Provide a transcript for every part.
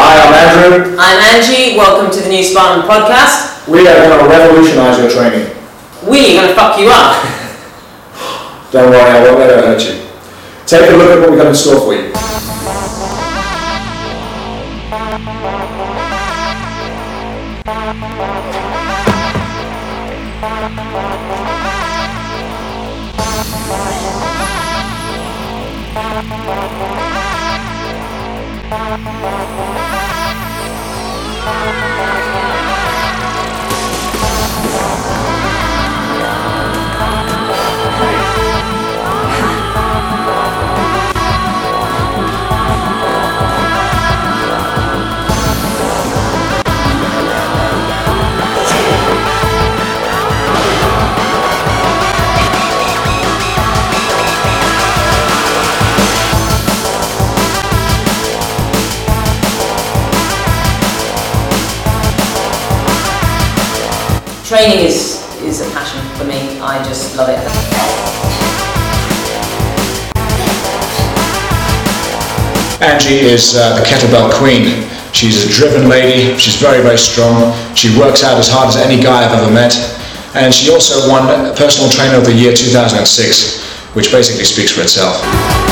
Hi, I'm Andrew. I'm Angie. Welcome to the New Spartan podcast. We are going to revolutionise your training. We are going to fuck you up. Don't worry, I won't let it hurt you. Take a look at what we've got in store for you. Thank you. Training is, is a passion for me. I just love it. Angie is uh, the kettlebell queen. She's a driven lady, she's very, very strong, she works out as hard as any guy I've ever met, and she also won Personal Trainer of the Year 2006, which basically speaks for itself.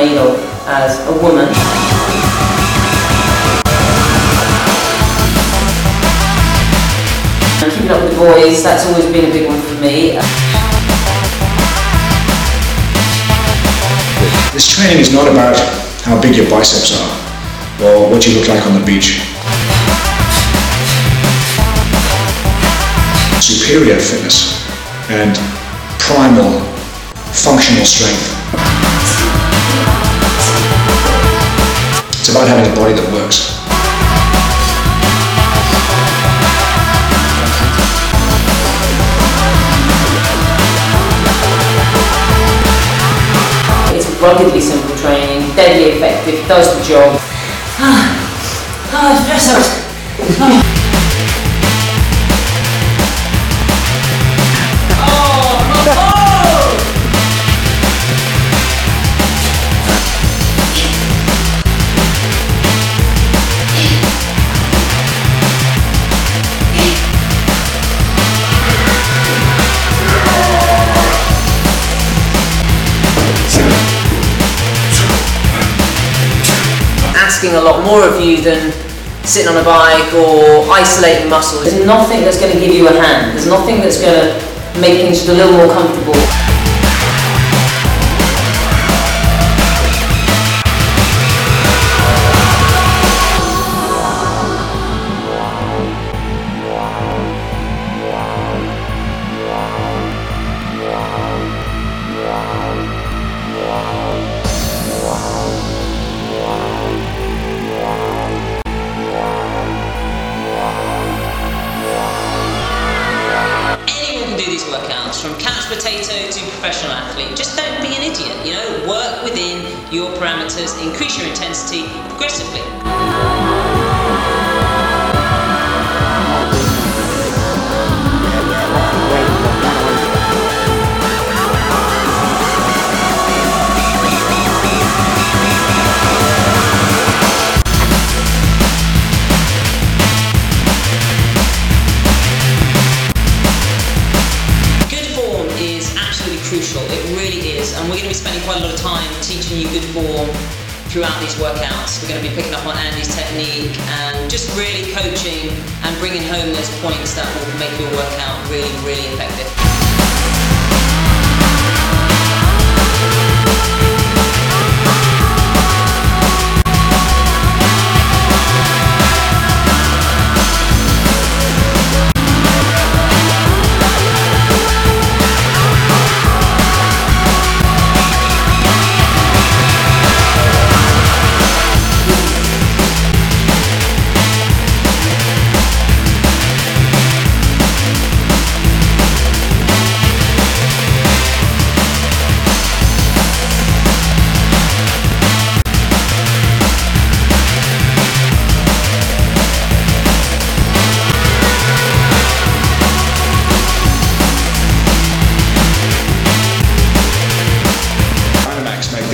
As a woman. And keeping up with the boys, that's always been a big one for me. This training is not about how big your biceps are or what you look like on the beach. Superior fitness and primal functional strength. It's about having a body that works. It's ruggedly simple training, deadly effective, does the job. Ah, ah, stress out. Lot more of you than sitting on a bike or isolating muscles. There's nothing that's going to give you a hand. There's nothing that's going to make things a little more comfortable. To professional athlete. Just don't be an idiot, you know? Work within your parameters, increase your intensity progressively. Crucial. It really is. And we're going to be spending quite a lot of time teaching you good form throughout these workouts. We're going to be picking up on Andy's technique and just really coaching and bringing home those points that will make your workout really, really effective.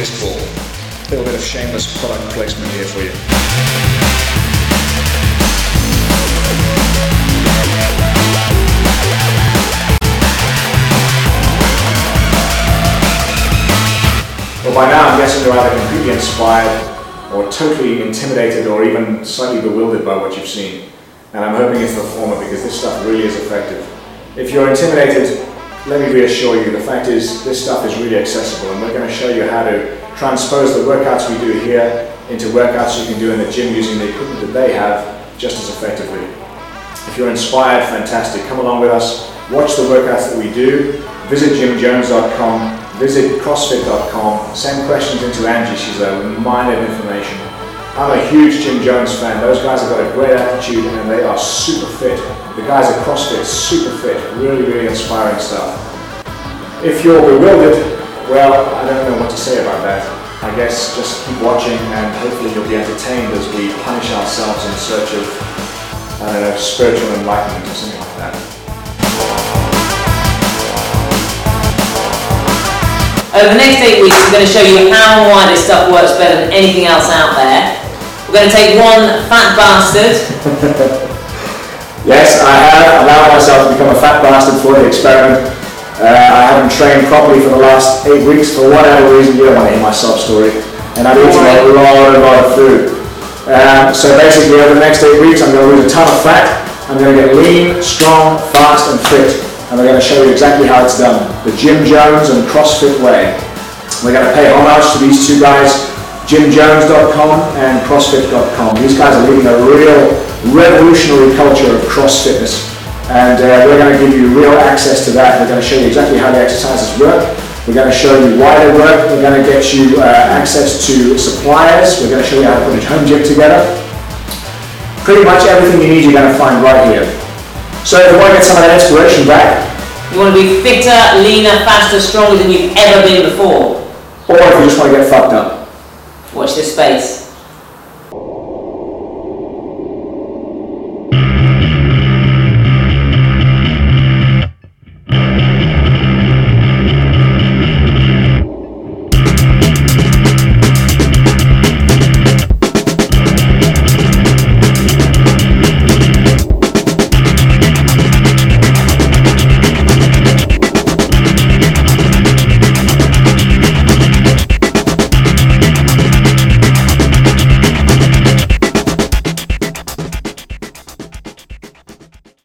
A little bit of shameless product placement here for you. Well, by now I'm guessing you're either completely inspired or totally intimidated or even slightly bewildered by what you've seen. And I'm hoping it's the former because this stuff really is effective. If you're intimidated, let me reassure you, the fact is this stuff is really accessible and we're going to show you how to transpose the workouts we do here into workouts you can do in the gym using the equipment that they have just as effectively. If you're inspired, fantastic. Come along with us. Watch the workouts that we do. Visit gymjones.com. Visit crossfit.com. Send questions into Angie. She's a mine of information. I'm a huge Gym Jones fan. Those guys have got a great attitude and they are super fit. The guys at CrossFit, super fit. Really, really inspiring stuff. If you're bewildered, well, I don't know what to say about that. I guess just keep watching and hopefully you'll be entertained as we punish ourselves in search of, I don't know, spiritual enlightenment or something like that. Over the next eight weeks, we're going to show you how and why this stuff works better than anything else out there. We're going to take one fat bastard. Yes, I have allowed myself to become a fat bastard for the experiment. Uh, I haven't trained properly for the last eight weeks for whatever reason. You don't want to hear my sob story. And I've eaten a lot, a lot of food. Um, so basically, over the next eight weeks, I'm going to lose a ton of fat. I'm going to get lean, strong, fast, and fit. And we're going to show you exactly how it's done. The Gym Jones and CrossFit way. We're going to pay homage to these two guys, gymjones.com and crossfit.com. These guys are leading a real revolutionary culture of cross fitness. And uh, we're going to give you real access to that. We're going to show you exactly how the exercises work. We're going to show you why they work. We're going to get you uh, access to suppliers. We're going to show you how to put a home gym together. Pretty much everything you need you're going to find right here. So if you want to get some of that inspiration back, You want to be fitter, leaner, faster, stronger than you've ever been before. or if you just want to get fucked up.